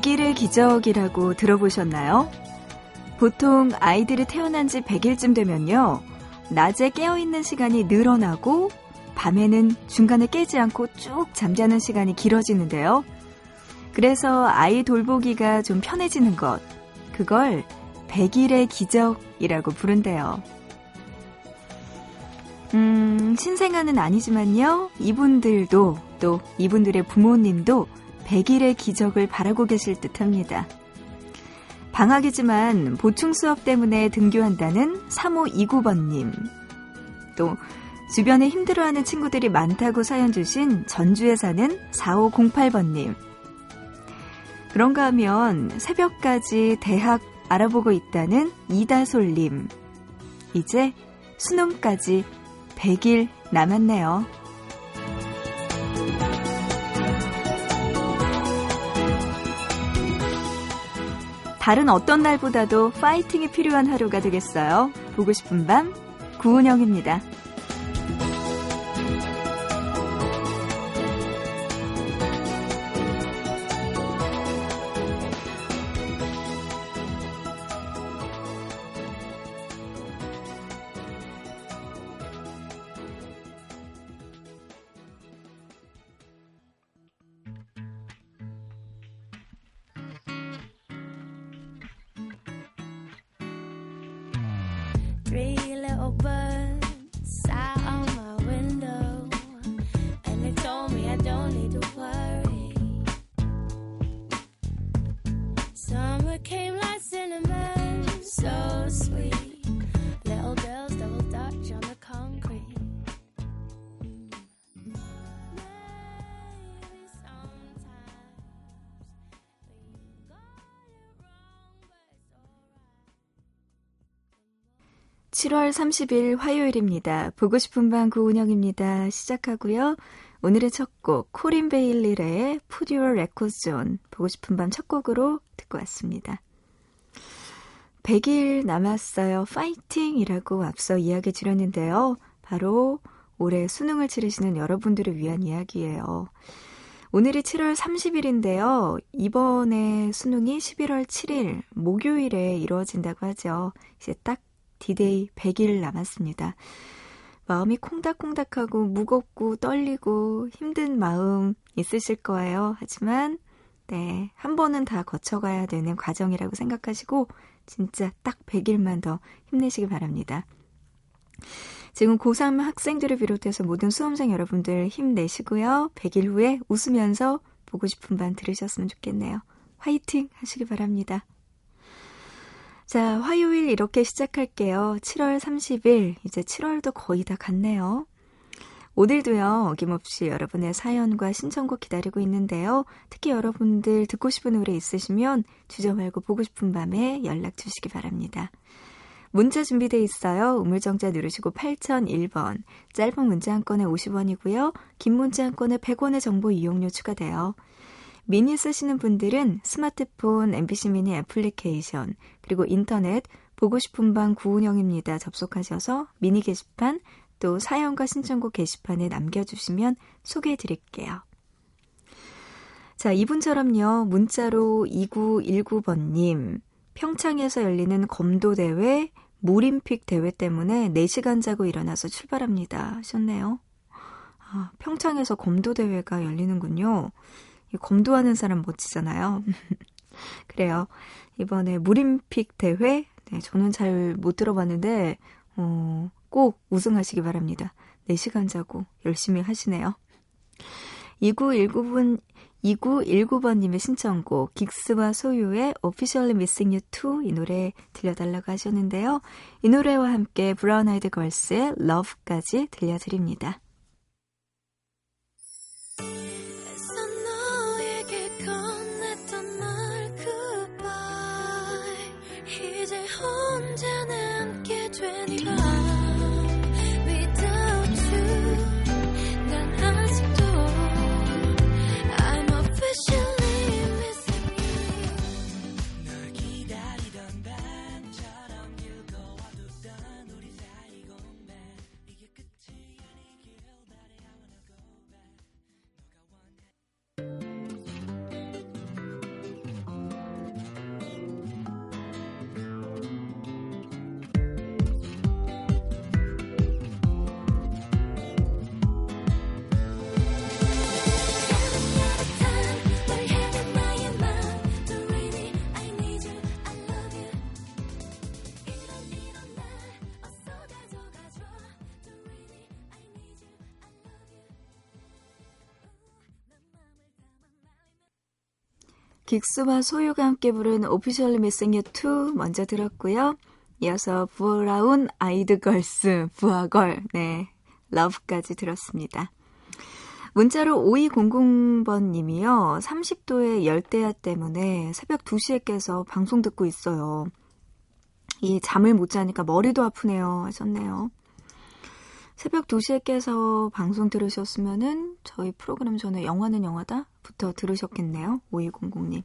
100일의 기적이라고 들어보셨나요? 보통 아이들이 태어난 지 100일쯤 되면요. 낮에 깨어있는 시간이 늘어나고 밤에는 중간에 깨지 않고 쭉 잠자는 시간이 길어지는데요. 그래서 아이 돌보기가 좀 편해지는 것. 그걸 100일의 기적이라고 부른대요. 음, 신생아는 아니지만요. 이분들도 또 이분들의 부모님도 100일의 기적을 바라고 계실 듯 합니다. 방학이지만 보충 수업 때문에 등교한다는 3529번님. 또 주변에 힘들어하는 친구들이 많다고 사연 주신 전주에 사는 4508번님. 그런가 하면 새벽까지 대학 알아보고 있다는 이다솔님. 이제 수능까지 100일 남았네요. 다른 어떤 날보다도 파이팅이 필요한 하루가 되겠어요. 보고 싶은 밤, 구은영입니다. 7월 30일 화요일입니다. 보고 싶은 밤 구은영입니다. 시작하고요. 오늘의 첫 곡, 코린 베일리의 Put Your Records On 보고 싶은 밤 첫 곡으로 듣고 왔습니다. 100일 남았어요. 파이팅이라고 앞서 이야기 드렸는데요. 바로 올해 수능을 치르시는 여러분들을 위한 이야기예요. 오늘이 7월 30일인데요. 이번에 수능이 11월 7일 목요일에 이루어진다고 하죠. 이제 딱 디데이 100일 남았습니다. 마음이 콩닥콩닥하고 무겁고 떨리고 힘든 마음 있으실 거예요. 하지만 네, 한 번은 다 거쳐가야 되는 과정이라고 생각하시고 진짜 딱 100일만 더 힘내시기 바랍니다. 지금 고3 학생들을 비롯해서 모든 수험생 여러분들 힘내시고요. 100일 후에 웃으면서 보고 싶은 반 들으셨으면 좋겠네요. 화이팅 하시기 바랍니다. 자, 화요일 이렇게 시작할게요. 7월 30일, 이제 7월도 거의 다 갔네요. 오늘도요, 어김없이 여러분의 사연과 신청곡 기다리고 있는데요. 특히 여러분들 듣고 싶은 노래 있으시면 주저 말고 보고 싶은 밤에 연락 주시기 바랍니다. 문자 준비돼 있어요. 우물정자 누르시고 8001번. 짧은 문자 한 건에 50원이고요. 긴 문자 한 건에 100원의 정보 이용료 추가돼요. 미니 쓰시는 분들은 스마트폰 MBC 미니 애플리케이션 그리고 인터넷 보고 싶은 방 구운영입니다. 접속하셔서 미니 게시판 또 사연과 신청곡 게시판에 남겨주시면 소개해 드릴게요. 자, 이분처럼요. 문자로 2919번님. 평창에서 열리는 검도대회 무림픽 대회 때문에 4시간 자고 일어나서 출발합니다. 하셨네요. 아, 평창에서 검도대회가 열리는군요. 검도하는 사람 멋지잖아요. 그래요. 이번에 무림픽 대회, 네, 저는 잘 못 들어봤는데, 어, 꼭 우승하시기 바랍니다. 4시간 자고 열심히 하시네요. 2919분, 2919번님의 신청곡, 긱스와 소유의 Officially Missing You 2 이 노래 들려달라고 하셨는데요. 이 노래와 함께 브라운 아이드 걸스의 Love까지 들려드립니다. 긱스와 소유가 함께 부른 오피셜리 미싱 유 2 먼저 들었고요. 이어서 부어라운 아이드걸스, 부하걸, 네, 러브까지 들었습니다. 문자로 5200번 님이요. 30도의 열대야 때문에 새벽 2시에 깨서 방송 듣고 있어요. 이 잠을 못 자니까 머리도 아프네요. 하셨네요. 새벽 2시에 깨서 방송 들으셨으면은 저희 프로그램 전에 영화는 영화다 부터 들으셨겠네요. 5200님.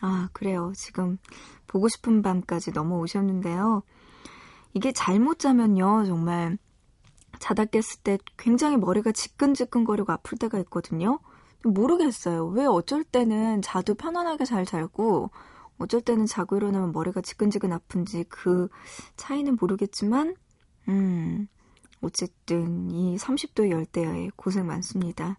아, 그래요. 지금 보고 싶은 밤까지 넘어오셨는데요. 이게 잘못 자면요. 정말 자다 깼을 때 굉장히 머리가 지끈지끈거리고 아플 때가 있거든요. 모르겠어요. 왜 어쩔 때는 자도 편안하게 잘 자고 어쩔 때는 자고 일어나면 머리가 지끈지근 아픈지 그 차이는 모르겠지만 음 어쨌든 이 30도 열대야에 고생 많습니다.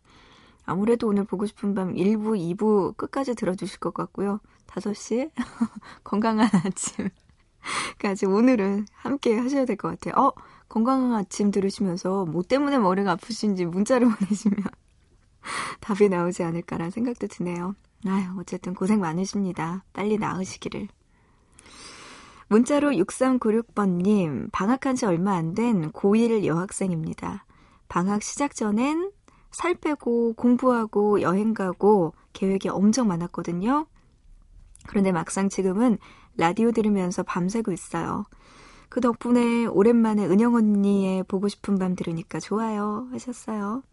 아무래도 오늘 보고 싶은 밤 1부, 2부 끝까지 들어주실 것 같고요. 5시 건강한 아침까지 오늘은 함께 하셔야 될 것 같아요. 어, 건강한 아침 들으시면서 뭐 때문에 머리가 아프신지 문자를 보내시면 답이 나오지 않을까라는 생각도 드네요. 아유, 어쨌든 고생 많으십니다. 빨리 나으시기를. 문자로 6396번님, 방학한 지 얼마 안 된 고1 여학생입니다. 방학 시작 전엔 살 빼고 공부하고 여행 가고 계획이 엄청 많았거든요. 그런데 막상 지금은 라디오 들으면서 밤새고 있어요. 그 덕분에 오랜만에 은영 언니의 보고 싶은 밤 들으니까 좋아요 하셨어요.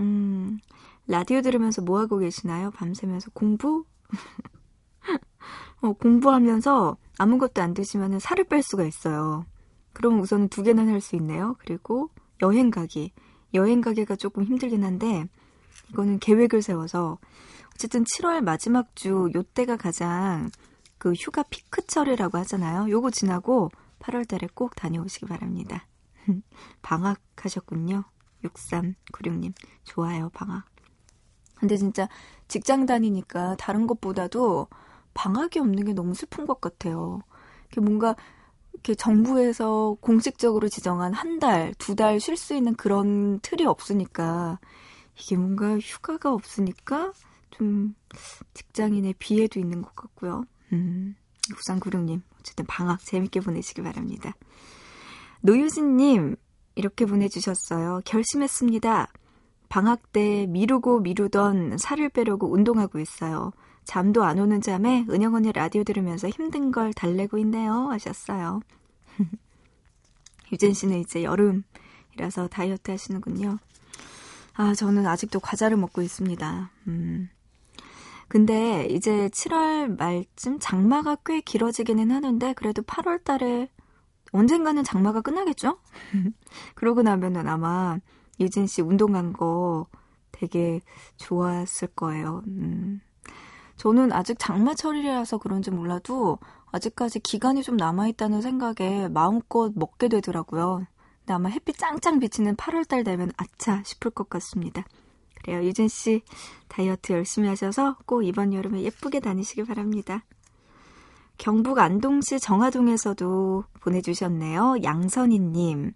음, 라디오 들으면서 뭐 하고 계시나요? 밤새면서 공부? 어, 공부하면서 아무것도 안 드시면 살을 뺄 수가 있어요. 그럼 우선은 두 개는 할 수 있네요. 그리고 여행 가기. 여행 가기가 조금 힘들긴 한데 이거는 계획을 세워서 어쨌든 7월 마지막 주 요때가 가장 그 휴가 피크철이라고 하잖아요. 요거 지나고 8월 달에 꼭 다녀오시기 바랍니다. 방학하셨군요. 6396님. 좋아요, 방학. 근데 진짜 직장 다니니까 다른 것보다도 방학이 없는 게 너무 슬픈 것 같아요. 뭔가 이렇게 정부에서 공식적으로 지정한 한 달, 두 달 쉴 수 있는 그런 틀이 없으니까 이게 뭔가 휴가가 없으니까 좀 직장인의 비애도 있는 것 같고요. 음, 9396님, 어쨌든 방학 재밌게 보내시기 바랍니다. 노유진님, 이렇게 보내주셨어요. 결심했습니다. 방학 때 미루고 미루던 살을 빼려고 운동하고 있어요. 잠도 안 오는 잠에 은영 언니 라디오 들으면서 힘든 걸 달래고 있네요. 하셨어요. 유진 씨는 이제 여름이라서 다이어트 하시는군요. 아, 저는 아직도 과자를 먹고 있습니다. 음. 근데 이제 7월 말쯤 장마가 꽤 길어지기는 하는데 그래도 8월 달에 언젠가는 장마가 끝나겠죠? 그러고 나면은 아마 유진 씨 운동 간 거 되게 좋았을 거예요. 음. 저는 아직 장마철이라서 그런지 몰라도 아직까지 기간이 좀 남아있다는 생각에 마음껏 먹게 되더라고요. 근데 아마 햇빛 짱짱 비치는 8월달 되면 아차 싶을 것 같습니다. 그래요. 유진 씨 다이어트 열심히 하셔서 꼭 이번 여름에 예쁘게 다니시길 바랍니다. 경북 안동시 정화동에서도 보내주셨네요. 양선희님.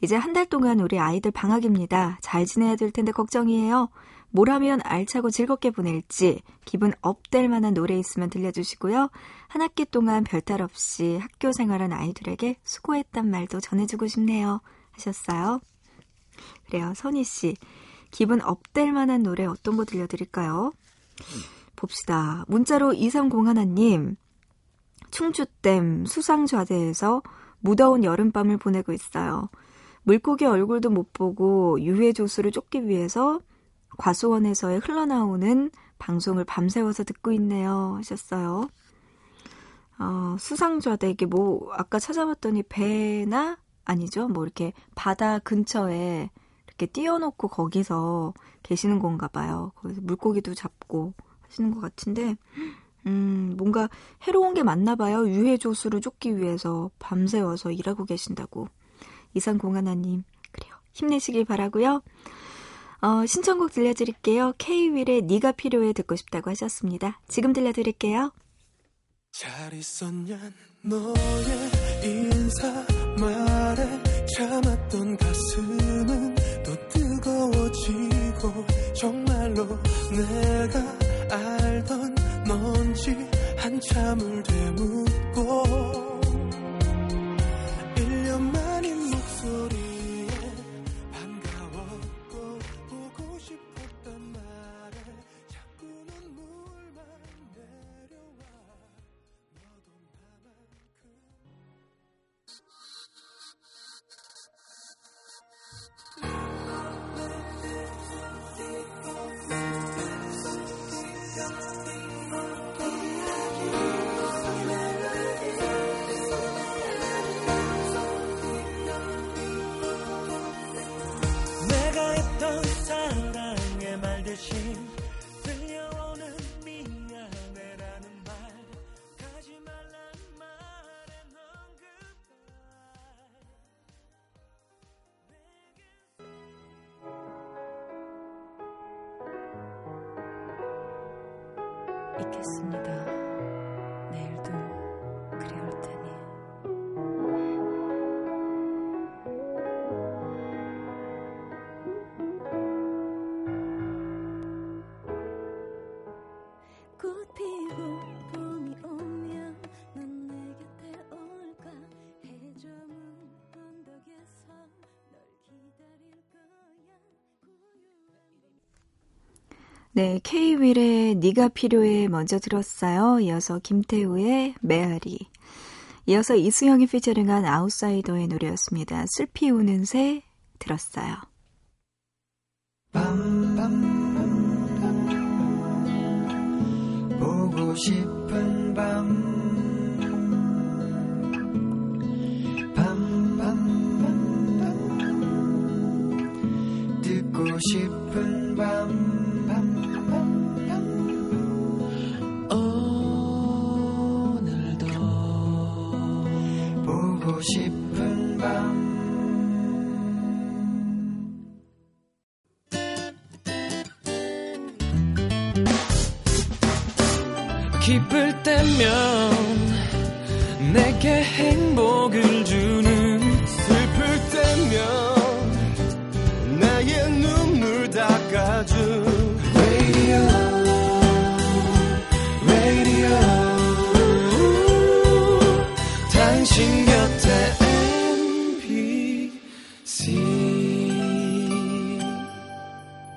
이제 한 달 동안 우리 아이들 방학입니다. 잘 지내야 될 텐데 걱정이에요. 뭘 하면 알차고 즐겁게 보낼지 기분 업될 만한 노래 있으면 들려주시고요. 한 학기 동안 별탈 없이 학교 생활한 아이들에게 수고했단 말도 전해주고 싶네요. 하셨어요. 그래요. 선희 씨. 기분 업될 만한 노래 어떤 거 들려드릴까요? 봅시다. 문자로 2301님. 충주댐 수상좌대에서 무더운 여름밤을 보내고 있어요. 물고기 얼굴도 못 보고 유해 조수를 쫓기 위해서 과수원에서의 흘러나오는 방송을 밤새워서 듣고 있네요. 하셨어요. 어, 수상좌대, 이게 뭐, 아까 찾아봤더니 배나, 아니죠? 뭐 이렇게 바다 근처에 이렇게 띄워놓고 거기서 계시는 건가 봐요. 거기서 물고기도 잡고 하시는 것 같은데, 음, 뭔가 해로운 게 많나 봐요. 유해 조수를 쫓기 위해서 밤새워서 일하고 계신다고. 이상 공하나님, 그래요. 힘내시길 바라고요. 어, 신청곡 들려드릴게요. K-윌의 네가 필요해 듣고 싶다고 하셨습니다. 지금 들려드릴게요. 잘 있었냐 너의 인사 말에 참았던 가슴은 또 뜨거워지고 정말로 내가 알던 넌지 한참을 되묻고 네, K-윌의 네가 필요해 먼저 들었어요. 이어서 김태우의 메아리. 이어서 이수영이 피처링한 아웃사이더의 노래였습니다. 슬피 우는 새 들었어요. 보고 싶은 밤 밤밤밤 듣고 싶은 밤 싶은 밤. 기쁠 때면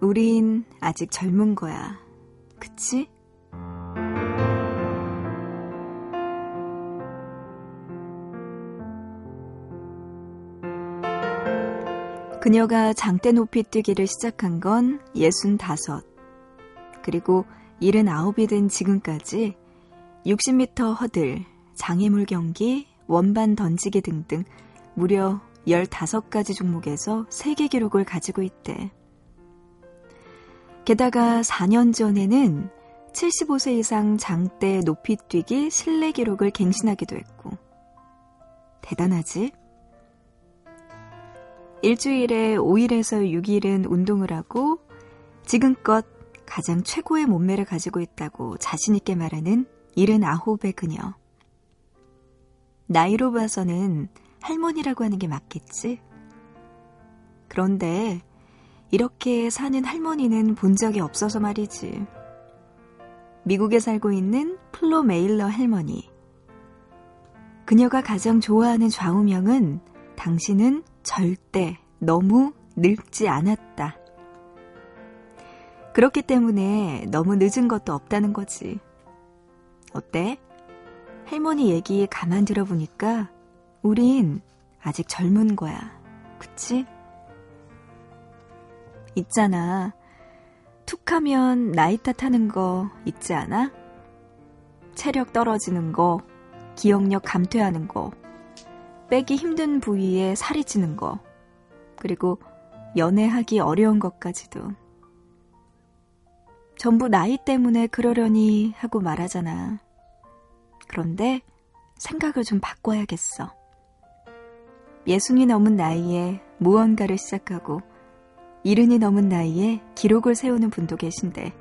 우린 아직 젊은 거야. 그치? 그녀가 장대 높이 뛰기를 시작한 건 예순 다섯. 그리고 일흔 아홉이 된 지금까지 60m 허들, 장애물 경기, 원반 던지기 등등 무려 15가지 종목에서 세계 기록을 가지고 있대. 게다가 4년 전에는 75세 이상 장대 높이 뛰기 실내 기록을 갱신하기도 했고. 대단하지? 일주일에 5일에서 6일은 운동을 하고 지금껏 가장 최고의 몸매를 가지고 있다고 자신있게 말하는 79의 그녀. 나이로 봐서는 할머니라고 하는 게 맞겠지? 그런데 이렇게 사는 할머니는 본 적이 없어서 말이지. 미국에 살고 있는 플로 메일러 할머니. 그녀가 가장 좋아하는 좌우명은 당신은 절대 너무 늙지 않았다. 그렇기 때문에 너무 늦은 것도 없다는 거지. 어때? 할머니 얘기 가만 들어보니까 우린 아직 젊은 거야. 그치? 있잖아. 툭 하면 나이 탓하는 거 있지 않아? 체력 떨어지는 거, 기억력 감퇴하는 거, 빼기 힘든 부위에 살이 찌는 거, 그리고 연애하기 어려운 것까지도. 전부 나이 때문에 그러려니 하고 말하잖아. 그런데 생각을 좀 바꿔야겠어. 예순이 넘은 나이에 무언가를 시작하고 이른이 넘은 나이에 기록을 세우는 분도 계신데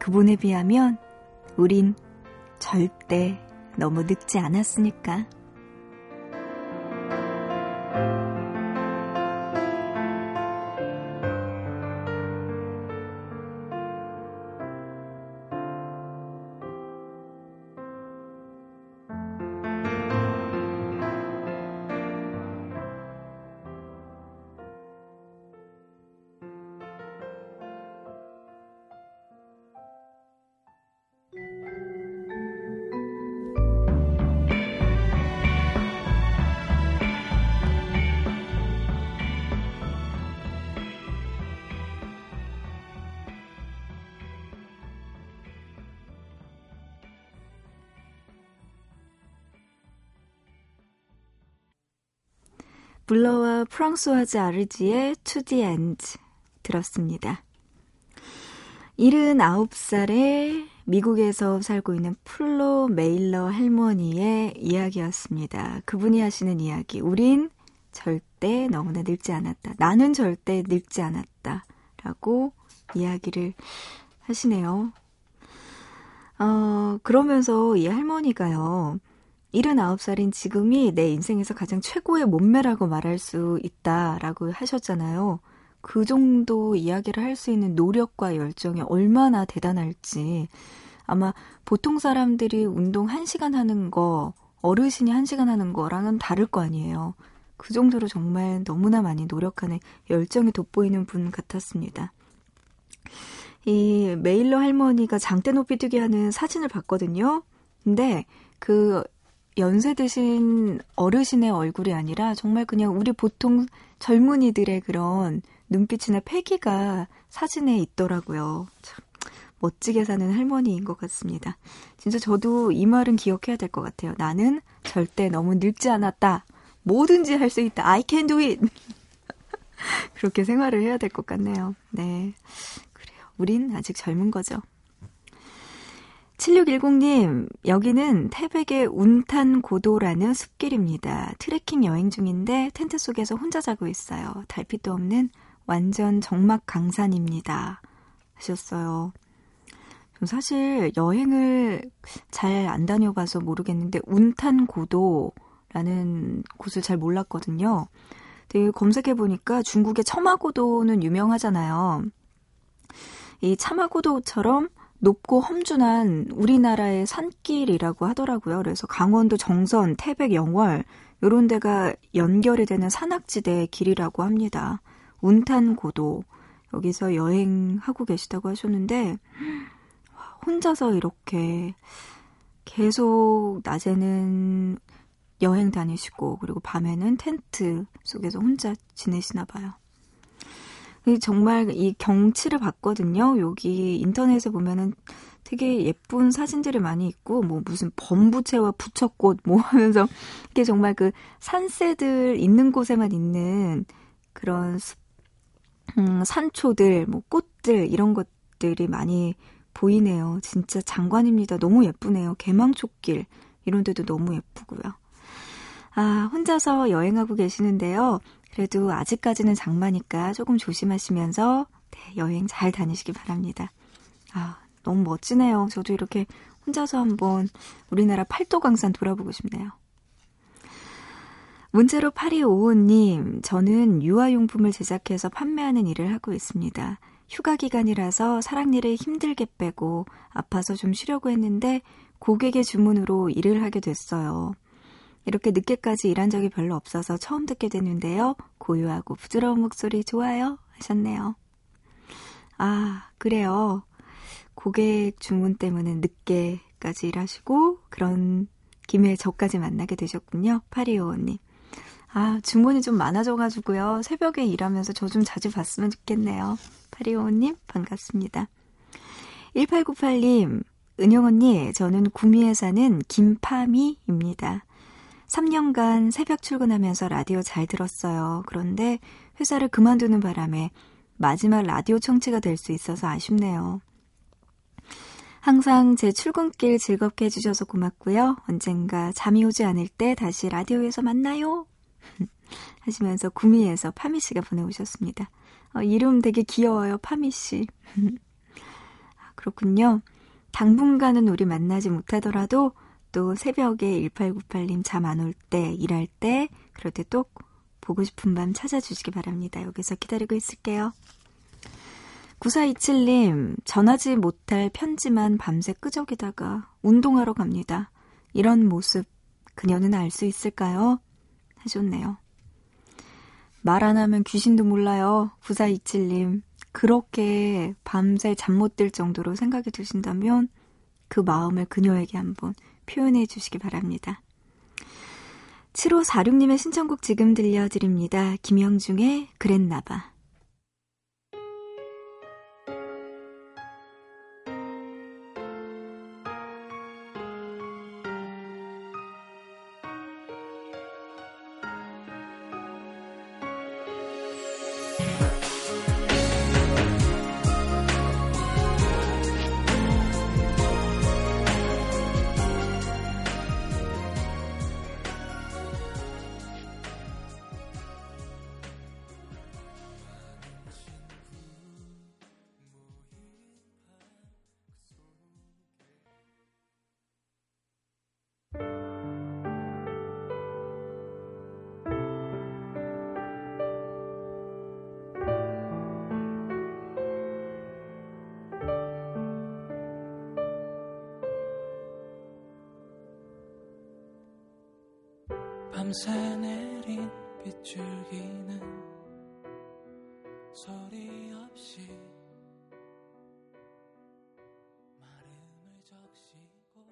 그분에 비하면 우린 절대 너무 늙지 않았으니까. 블러와 프랑스와즈 아르지의 To the 들었습니다. 79살의 미국에서 살고 있는 플로 메일러 할머니의 이야기였습니다. 그분이 하시는 이야기. 우린 절대 너무나 늙지 않았다. 나는 절대 늙지 않았다. 라고 이야기를 하시네요. 어, 그러면서 이 할머니가요. 79살인 지금이 내 인생에서 가장 최고의 몸매라고 말할 수 있다라고 하셨잖아요. 그 정도 이야기를 할 수 있는 노력과 열정이 얼마나 대단할지. 아마 보통 사람들이 운동 1시간 하는 거, 어르신이 1시간 하는 거랑은 다를 거 아니에요. 그 정도로 정말 너무나 많이 노력하는 열정이 돋보이는 분 같았습니다. 이 메일러 할머니가 장대 높이 뛰기 하는 사진을 봤거든요. 근데 그 연세 드신 어르신의 얼굴이 아니라 정말 그냥 우리 보통 젊은이들의 그런 눈빛이나 패기가 사진에 있더라고요. 참 멋지게 사는 할머니인 것 같습니다. 진짜 저도 이 말은 기억해야 될 것 같아요. 나는 절대 너무 늙지 않았다. 뭐든지 할 수 있다. I can do it. 그렇게 생활을 해야 될 것 같네요. 네. 그래요. 우린 아직 젊은 거죠. 7610님, 여기는 태백의 운탄 고도라는 숲길입니다. 트레킹 여행 중인데 텐트 속에서 혼자 자고 있어요. 달빛도 없는 완전 정막 강산입니다. 하셨어요. 사실 여행을 잘 안 다녀봐서 모르겠는데 운탄 고도라는 곳을 잘 몰랐거든요. 근데 검색해 보니까 중국의 첨화고도는 유명하잖아요. 이 참화고도처럼 높고 험준한 우리나라의 산길이라고 하더라고요. 그래서 강원도 정선, 태백, 영월 요런 데가 연결이 되는 산악지대 길이라고 합니다. 운탄고도 여기서 여행하고 계시다고 하셨는데 혼자서 이렇게 계속 낮에는 여행 다니시고 그리고 밤에는 텐트 속에서 혼자 지내시나 봐요. 정말 이 경치를 봤거든요. 여기 인터넷에 보면은 되게 예쁜 사진들이 많이 있고, 뭐 무슨 범부채와 부처꽃 뭐 하면서 이게 정말 그 산새들 있는 곳에만 있는 그런 음, 산초들, 뭐 꽃들 이런 것들이 많이 보이네요. 진짜 장관입니다. 너무 예쁘네요. 개망초길 이런 데도 너무 예쁘고요. 아, 혼자서 여행하고 계시는데요. 그래도 아직까지는 장마니까 조금 조심하시면서 네, 여행 잘 다니시기 바랍니다. 아, 너무 멋지네요. 저도 이렇게 혼자서 한번 우리나라 팔도강산 돌아보고 싶네요. 문자로 8255님, 저는 유아용품을 제작해서 판매하는 일을 하고 있습니다. 휴가 기간이라서 사랑니를 힘들게 빼고 아파서 좀 쉬려고 했는데 고객의 주문으로 일을 하게 됐어요. 이렇게 늦게까지 일한 적이 별로 없어서 처음 듣게 됐는데요. 고요하고 부드러운 목소리 좋아요 하셨네요. 아, 그래요. 고객 주문 때문에 늦게까지 일하시고 그런 김에 저까지 만나게 되셨군요. 파리오님. 아, 주문이 좀 많아져가지고요. 새벽에 일하면서 저 좀 자주 봤으면 좋겠네요. 파리오님, 반갑습니다. 1898님, 은영 언니, 저는 구미에 사는 김파미입니다. 3년간 새벽 출근하면서 라디오 잘 들었어요. 그런데 회사를 그만두는 바람에 마지막 라디오 청취가 될 수 있어서 아쉽네요. 항상 제 출근길 즐겁게 해주셔서 고맙고요. 언젠가 잠이 오지 않을 때 다시 라디오에서 만나요. 하시면서 구미에서 파미 씨가 보내오셨습니다. 어, 이름 되게 귀여워요, 파미 씨. 아, 그렇군요. 당분간은 우리 만나지 못하더라도 또 새벽에 1898님 잠 안 올 때, 일할 때, 그럴 때 또 보고 싶은 밤 찾아주시기 바랍니다. 여기서 기다리고 있을게요. 9427님, 전하지 못할 편지만 밤새 끄적이다가 운동하러 갑니다. 이런 모습 그녀는 알 수 있을까요? 하셨네요. 말 안 하면 귀신도 몰라요. 9427님. 그렇게 밤새 잠 못 들 정도로 생각이 드신다면 그 마음을 그녀에게 한번 표현해 주시기 바랍니다. 7546님의 신청곡 지금 들려드립니다. 김영중의 그랬나봐. 밤새 내린 빗줄기는 소리 없이 마음을 적시고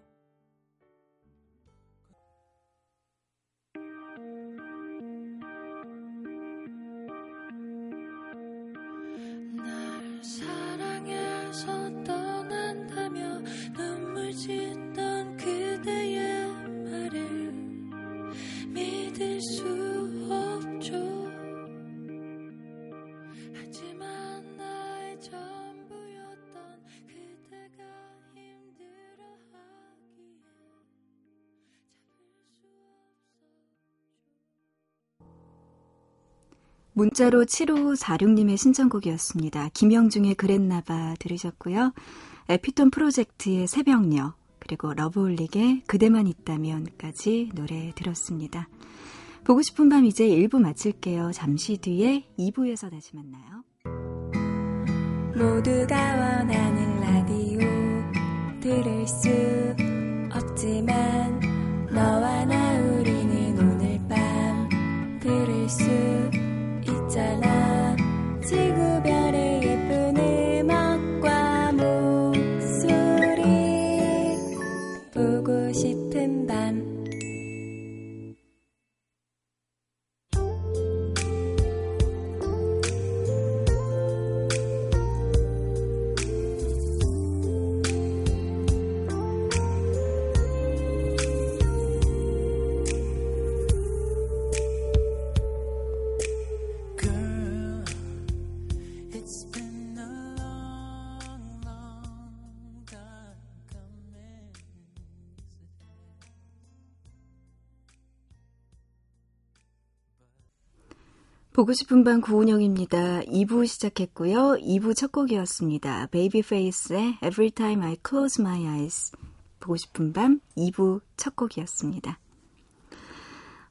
날 사랑해서 떠 문자로 7546님의 신청곡이었습니다. 김영중의 그랬나봐 들으셨고요. 에피톤 프로젝트의 새벽녘 그리고 러브홀릭의 그대만 있다면까지 노래 들었습니다. 보고 싶은 밤 이제 1부 마칠게요. 잠시 뒤에 2부에서 다시 만나요. 모두가 원하는 라디오 들을 수 없지만 너와 나 우리는 오늘 밤 들을 수 보고 싶은 밤 구은영입니다. 2부 시작했고요. 2부 첫 곡이었습니다. 베이비페이스의 Every Time I Close My Eyes. 보고 싶은 밤 2부 첫 곡이었습니다.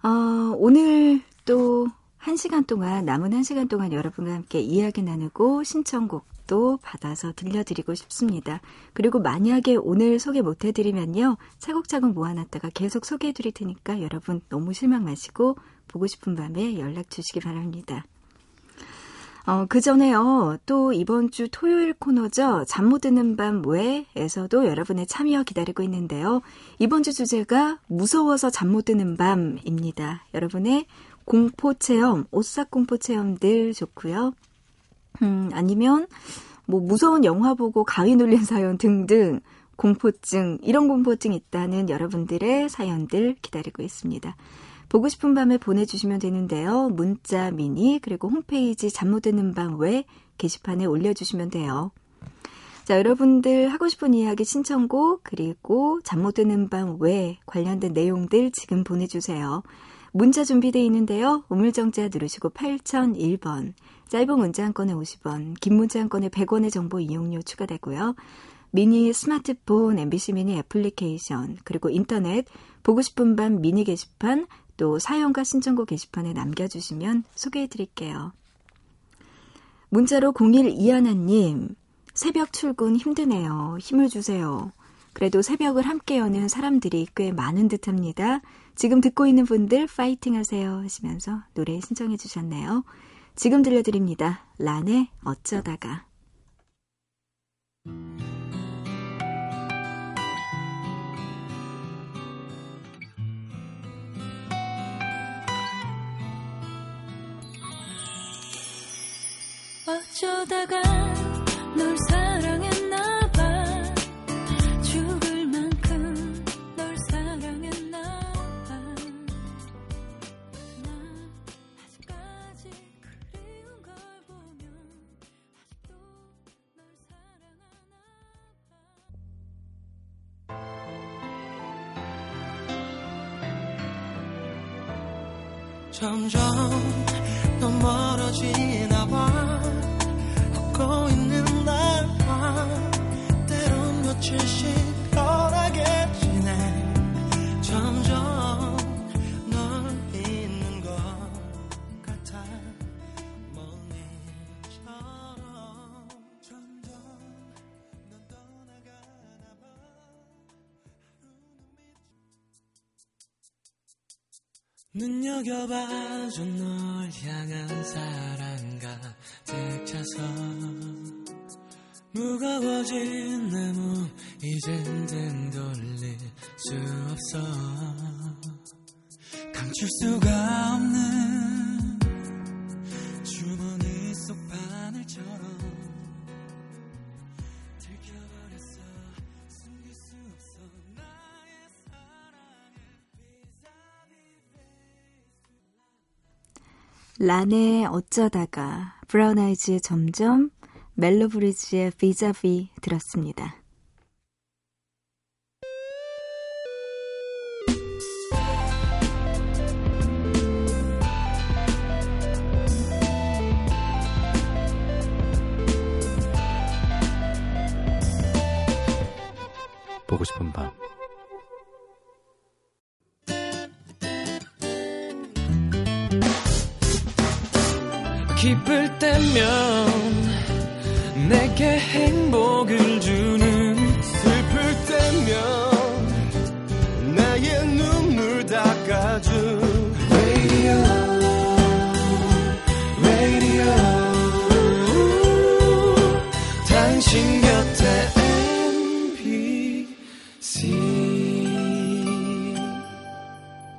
어, 오늘 또 1시간 동안, 남은 1시간 동안 여러분과 함께 이야기 나누고 신청곡 도 받아서 들려드리고 싶습니다. 그리고 만약에 오늘 소개 못 해드리면요. 차곡차곡 모아놨다가 계속 소개해드릴 테니까 여러분 너무 실망 마시고 보고 싶은 밤에 연락 주시기 바랍니다. 어, 그 전에요. 또 이번 주 토요일 코너죠. 잠 못 드는 밤 외에서도 여러분의 참여 기다리고 있는데요. 이번 주 주제가 무서워서 잠 못 드는 밤입니다. 여러분의 공포 체험, 오싹 공포 체험들 좋고요. 음, 아니면 뭐 무서운 영화 보고 가위 눌린 사연 등등 공포증, 이런 공포증 있다는 여러분들의 사연들 기다리고 있습니다. 보고 싶은 밤에 보내주시면 되는데요. 문자, 미니, 그리고 홈페이지 잠 못 드는 밤 외 게시판에 올려주시면 돼요. 자, 여러분들 하고 싶은 이야기 신청곡, 그리고 잠 못 드는 밤 외 관련된 내용들 지금 보내주세요. 문자 준비되어 있는데요. 우물정자 누르시고 8001번. 짧은 문자 한 건에 50원, 긴 문자 한 건에 100원의 정보 이용료 추가되고요. 미니 스마트폰, MBC 미니 애플리케이션, 그리고 인터넷, 보고 싶은 밤 미니 게시판, 또 사연과 신청곡 게시판에 남겨주시면 소개해 드릴게요. 문자로 01 이하나님, 새벽 출근 힘드네요. 힘을 주세요. 그래도 새벽을 함께 여는 사람들이 꽤 많은 듯 합니다. 지금 듣고 있는 분들 파이팅 하세요 하시면서 노래 신청해 주셨네요. 지금 들려드립니다. 란의 어쩌다가. 어쩌다가 널 사 점점 더 멀어지나 봐. 걷고 있는 날과 때론 며칠씩 눈여겨봐줘 널 향한 사랑 가득 차서. 무거워진 내 몸 이젠 등 돌릴 수 없어. 감출 수가 없는 주머니 속 바늘처럼 란의 어쩌다가, 브라운 아이즈의 점점, 멜로 브리지의 비자비 들었습니다. 보고 싶은 밤 기쁠 때면 내게 행복을 주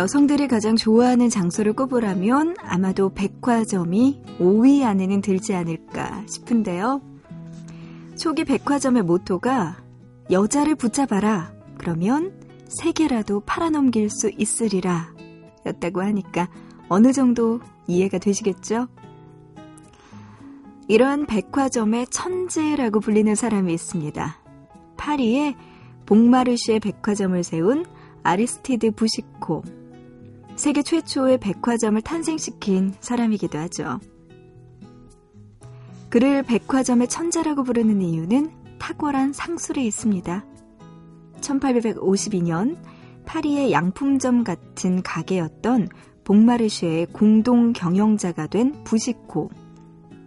여성들이 가장 좋아하는 장소를 꼽으라면 아마도 백화점이 5위 안에는 들지 않을까 싶은데요. 초기 백화점의 모토가 여자를 붙잡아라. 그러면 세 개라도 팔아넘길 수 있으리라. 였다고 하니까 어느 정도 이해가 되시겠죠? 이러한 백화점의 천재라고 불리는 사람이 있습니다. 파리에 봉마르시의 백화점을 세운 아리스티드 부시코. 세계 최초의 백화점을 탄생시킨 사람이기도 하죠. 그를 백화점의 천재라고 부르는 이유는 탁월한 상술에 있습니다. 1852년 파리의 양품점 같은 가게였던 봉마르쉐의 공동 경영자가 된 부시코.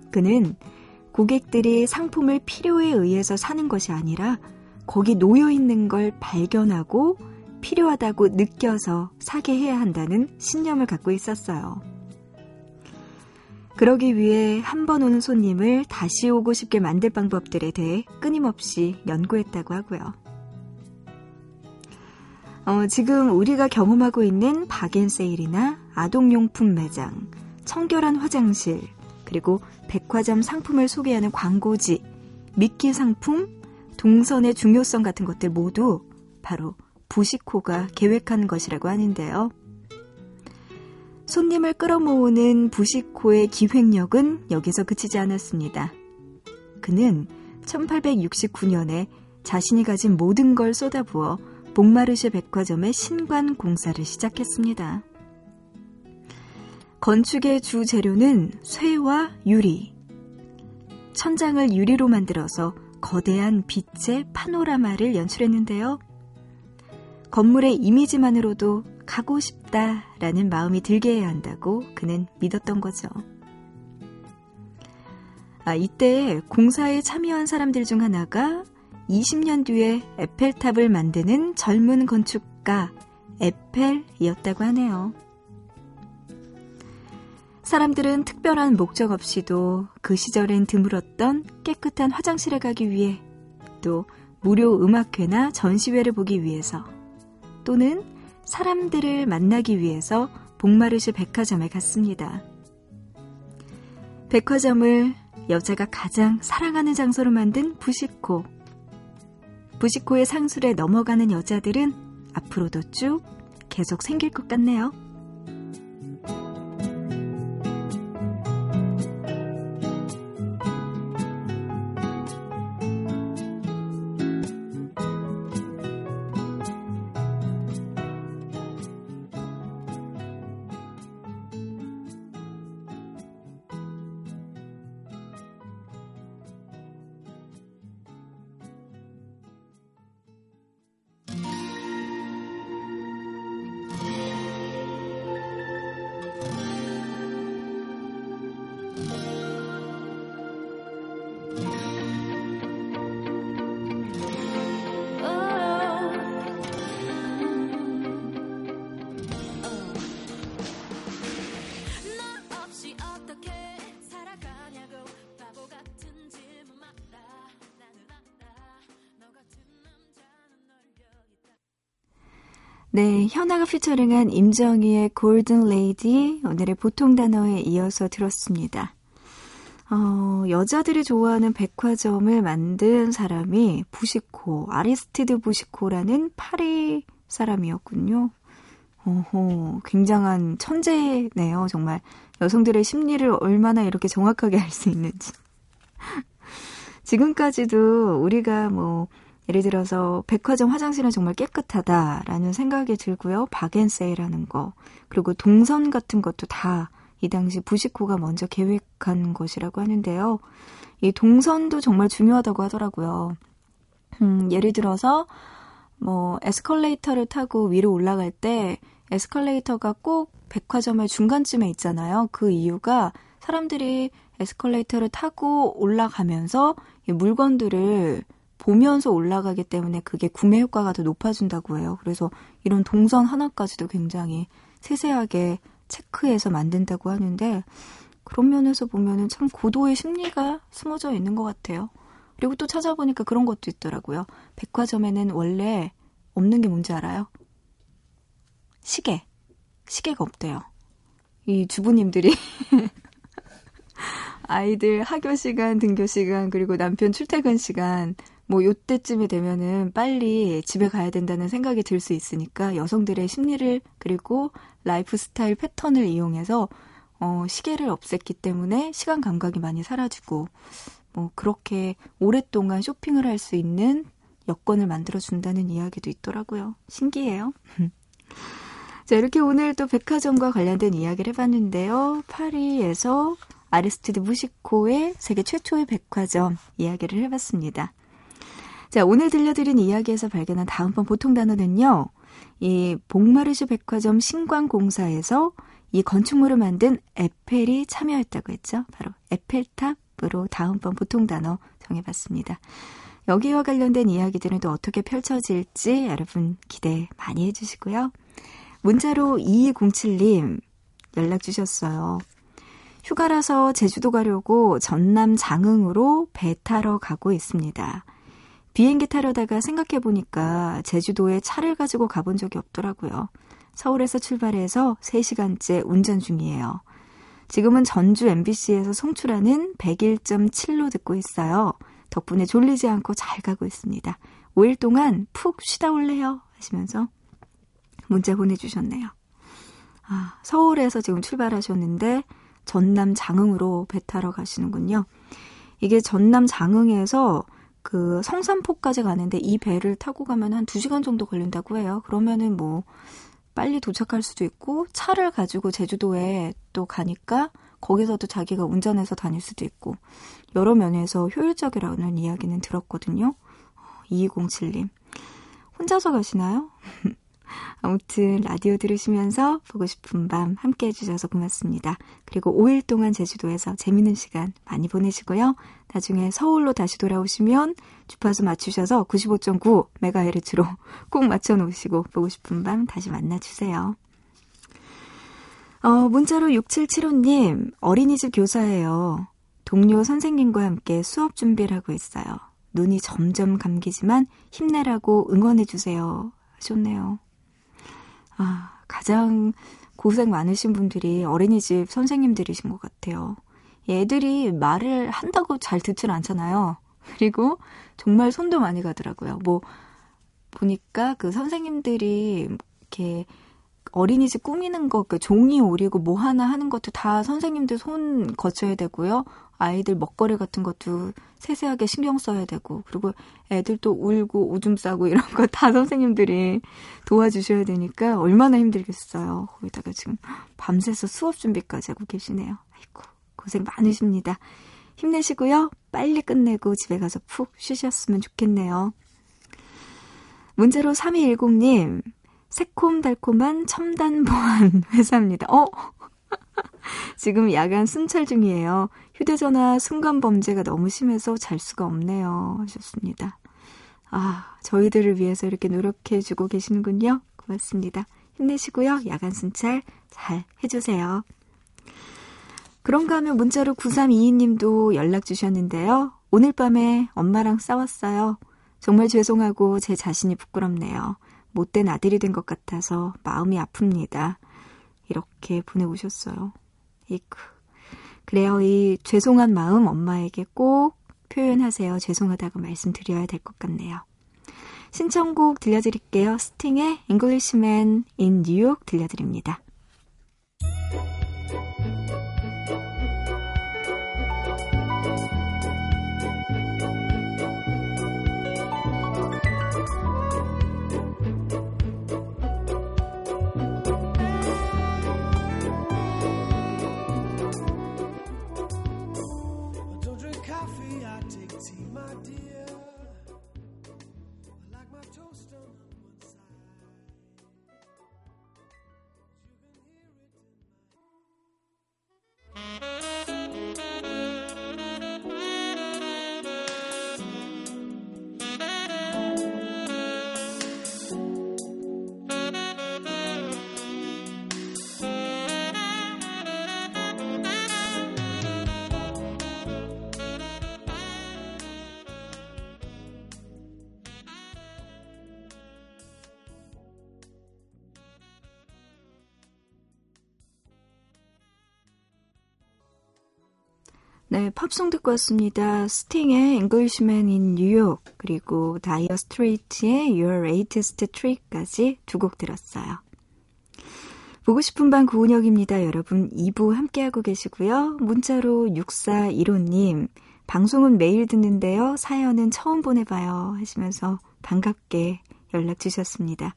그는 고객들이 상품을 필요에 의해서 사는 것이 아니라 거기 놓여 있는 걸 발견하고 필요하다고 느껴서 사게 해야 한다는 신념을 갖고 있었어요. 그러기 위해 한 번 오는 손님을 다시 오고 싶게 만들 방법들에 대해 끊임없이 연구했다고 하고요. 어, 지금 우리가 경험하고 있는 박앤세일이나 아동용품 매장, 청결한 화장실, 그리고 백화점 상품을 소개하는 광고지, 미끼 상품, 동선의 중요성 같은 것들 모두 바로 부시코가 계획한 것이라고 하는데요. 손님을 끌어모으는 부시코의 기획력은 여기서 그치지 않았습니다. 그는 1869년에 자신이 가진 모든 걸 쏟아부어 봉마르쉐 백화점의 신관 공사를 시작했습니다. 건축의 주 재료는 쇠와 유리. 천장을 유리로 만들어서 거대한 빛의 파노라마를 연출했는데요. 건물의 이미지만으로도 가고 싶다라는 마음이 들게 해야 한다고 그는 믿었던 거죠. 아, 이때 공사에 참여한 사람들 중 하나가 20년 뒤에 에펠탑을 만드는 젊은 건축가 에펠이었다고 하네요. 사람들은 특별한 목적 없이도 그 시절엔 드물었던 깨끗한 화장실에 가기 위해 또 무료 음악회나 전시회를 보기 위해서 또는 사람들을 만나기 위해서 복마르시 백화점에 갔습니다. 백화점을 여자가 가장 사랑하는 장소로 만든 부시코. 부시코의 상술에 넘어가는 여자들은 앞으로도 쭉 계속 생길 것 같네요. 네, 현아가 피처링한 임정희의 Golden Lady 오늘의 보통 단어에 이어서 들었습니다. 어, 여자들이 좋아하는 백화점을 만든 사람이 부시코, 아리스티드 부시코라는 파리 사람이었군요. 어호, 굉장한 천재네요, 정말. 여성들의 심리를 얼마나 이렇게 정확하게 알 수 있는지. 지금까지도 우리가 뭐, 예를 들어서 백화점 화장실은 정말 깨끗하다라는 생각이 들고요. 박앤세이라는 거. 그리고 동선 같은 것도 다 이 당시 부시코가 먼저 계획한 것이라고 하는데요. 이 동선도 정말 중요하다고 하더라고요. 음, 예를 들어서 뭐 에스컬레이터를 타고 위로 올라갈 때 에스컬레이터가 꼭 백화점의 중간쯤에 있잖아요. 그 이유가 사람들이 에스컬레이터를 타고 올라가면서 이 물건들을 보면서 올라가기 때문에 그게 구매 효과가 더 높아진다고 해요. 그래서 이런 동선 하나까지도 굉장히 세세하게 체크해서 만든다고 하는데 그런 면에서 보면은 참 고도의 심리가 숨어져 있는 것 같아요. 그리고 또 찾아보니까 그런 것도 있더라고요. 백화점에는 원래 없는 게 뭔지 알아요? 시계. 시계가 없대요. 이 주부님들이 아이들 학교 시간, 등교 시간, 그리고 남편 출퇴근 시간, 뭐 요때쯤이 되면은 빨리 집에 가야 된다는 생각이 들 수 있으니까 여성들의 심리를 그리고 라이프 스타일 패턴을 이용해서 어, 시계를 없앴기 때문에 시간 감각이 많이 사라지고 뭐 그렇게 오랫동안 쇼핑을 할 수 있는 여건을 만들어 준다는 이야기도 있더라고요. 신기해요. 자, 이렇게 오늘 또 백화점과 관련된 이야기를 해봤는데요. 파리에서 아리스티드 무시코의 세계 최초의 백화점 이야기를 해봤습니다. 자, 오늘 들려드린 이야기에서 발견한 다음번 보통 단어는요. 이 봉마르슈 백화점 신관공사에서 이 건축물을 만든 에펠이 참여했다고 했죠. 바로 에펠탑으로 다음번 보통 단어 정해봤습니다. 여기와 관련된 이야기들은 또 어떻게 펼쳐질지 여러분 기대 많이 해주시고요. 문자로 2207님 연락 주셨어요. 휴가라서 제주도 가려고 전남 장흥으로 배 타러 가고 있습니다. 비행기 타려다가 생각해보니까 제주도에 차를 가지고 가본 적이 없더라고요. 서울에서 출발해서 3시간째 운전 중이에요. 지금은 전주 MBC에서 송출하는 101.7로 듣고 있어요. 덕분에 졸리지 않고 잘 가고 있습니다. 5일 동안 푹 쉬다 올래요 하시면서 문자 보내주셨네요. 아, 서울에서 지금 출발하셨는데 전남 장흥으로 배 타러 가시는군요. 이게 전남 장흥에서 그 성산포까지 가는데 이 배를 타고 가면 한 2시간 정도 걸린다고 해요. 그러면은 뭐 빨리 도착할 수도 있고 차를 가지고 제주도에 또 가니까 거기서도 자기가 운전해서 다닐 수도 있고 여러 면에서 효율적이라는 이야기는 들었거든요. 2207님. 혼자서 가시나요? 아무튼 라디오 들으시면서 보고 싶은 밤 함께 해주셔서 고맙습니다. 그리고 5일 동안 제주도에서 재밌는 시간 많이 보내시고요. 나중에 서울로 다시 돌아오시면 주파수 맞추셔서 95.9MHz로 꼭 맞춰놓으시고 보고 싶은 밤 다시 만나주세요. 어, 문자로 6775님, 어린이집 교사예요. 동료 선생님과 함께 수업 준비를 하고 있어요. 눈이 점점 감기지만 힘내라고 응원해주세요. 하셨네요. 아, 가장 고생 많으신 분들이 어린이집 선생님들이신 것 같아요. 애들이 말을 한다고 잘 듣질 않잖아요. 그리고 정말 손도 많이 가더라고요. 뭐, 보니까 그 선생님들이 이렇게 어린이집 꾸미는 거, 그 종이 오리고 뭐 하나 하는 것도 다 선생님들 손 거쳐야 되고요. 아이들 먹거리 같은 것도 세세하게 신경 써야 되고, 그리고 애들 또 울고 오줌 싸고 이런 거 다 선생님들이 도와주셔야 되니까 얼마나 힘들겠어요. 거기다가 지금 밤새서 수업 준비까지 하고 계시네요. 아이고, 고생 많으십니다. 힘내시고요. 빨리 끝내고 집에 가서 푹 쉬셨으면 좋겠네요. 문제로 3210님, 새콤달콤한 첨단 보안 회사입니다. 어? 지금 야간 순찰 중이에요. 휴대전화 순간 범죄가 너무 심해서 잘 수가 없네요. 하셨습니다. 아, 저희들을 위해서 이렇게 노력해주고 계시는군요. 고맙습니다. 힘내시고요. 야간 순찰 잘 해주세요. 그런가 하면 문자로 9322님도 연락 주셨는데요. 오늘 밤에 엄마랑 싸웠어요. 정말 죄송하고 제 자신이 부끄럽네요. 못된 아들이 된 것 같아서 마음이 아픕니다. 이렇게 보내오셨어요. 이크. 그래요. 이 죄송한 마음 엄마에게 꼭 표현하세요. 죄송하다고 말씀드려야 될 것 같네요. 신청곡 들려드릴게요. 스팅의 Englishman in New York 들려드립니다. 네, 팝송 듣고 왔습니다. 스팅의 Englishman in New York 그리고 다이어 스트레이트의 Your Latest Trick까지 두 곡 들었어요. 보고 싶은 밤 구은혁입니다. 여러분 2부 함께하고 계시고요. 문자로 6415님 방송은 매일 듣는데요. 사연은 처음 보내봐요 하시면서 반갑게 연락 주셨습니다.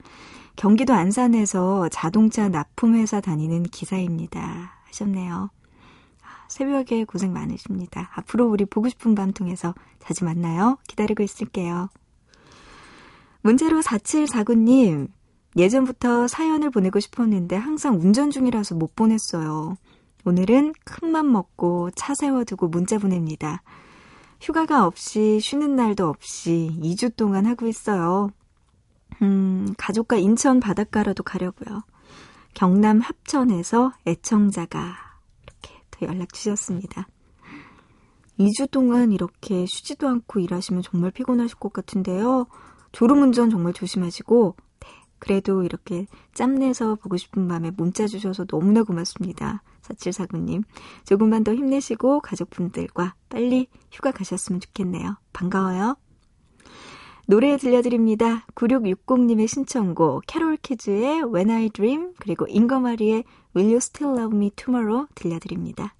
경기도 안산에서 자동차 납품회사 다니는 기사입니다. 하셨네요. 새벽에 고생 많으십니다. 앞으로 우리 보고 싶은 밤 통해서 자주 만나요. 기다리고 있을게요. 문제로 4749님, 예전부터 사연을 보내고 싶었는데 항상 운전 중이라서 못 보냈어요. 오늘은 큰맘 먹고 차 세워두고 문자 보냅니다. 휴가가 없이 쉬는 날도 없이 2주 동안 하고 있어요. 음, 가족과 인천 바닷가라도 가려고요. 경남 합천에서 애청자가 더 연락 주셨습니다. 2주 동안 이렇게 쉬지도 않고 일하시면 정말 피곤하실 것 같은데요. 졸음운전 정말 조심하시고, 네, 그래도 이렇게 짬내서 보고 싶은 밤에 문자 주셔서 너무나 고맙습니다. 4749님. 조금만 더 힘내시고 가족분들과 빨리 휴가 가셨으면 좋겠네요. 반가워요. 노래 들려드립니다. 9660님의 신청곡 캐롤 키즈의 When I Dream 그리고 잉거마리의 Will You Still Love Me Tomorrow 들려드립니다.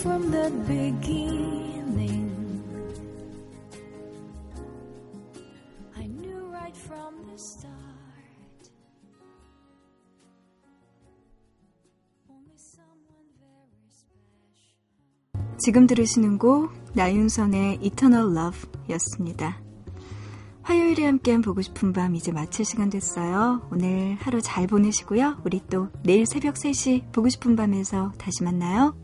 From the beginning. I knew right from the start. Only someone very special. 지금 들으시는 곡 나윤선의 Eternal Love 였습니다. 화요일에 함께한 보고 싶은 밤 이제 마칠 시간 됐어요. 오늘 하루 잘 보내시고요. 우리 또 내일 새벽 3시 보고 싶은 밤에서 다시 만나요.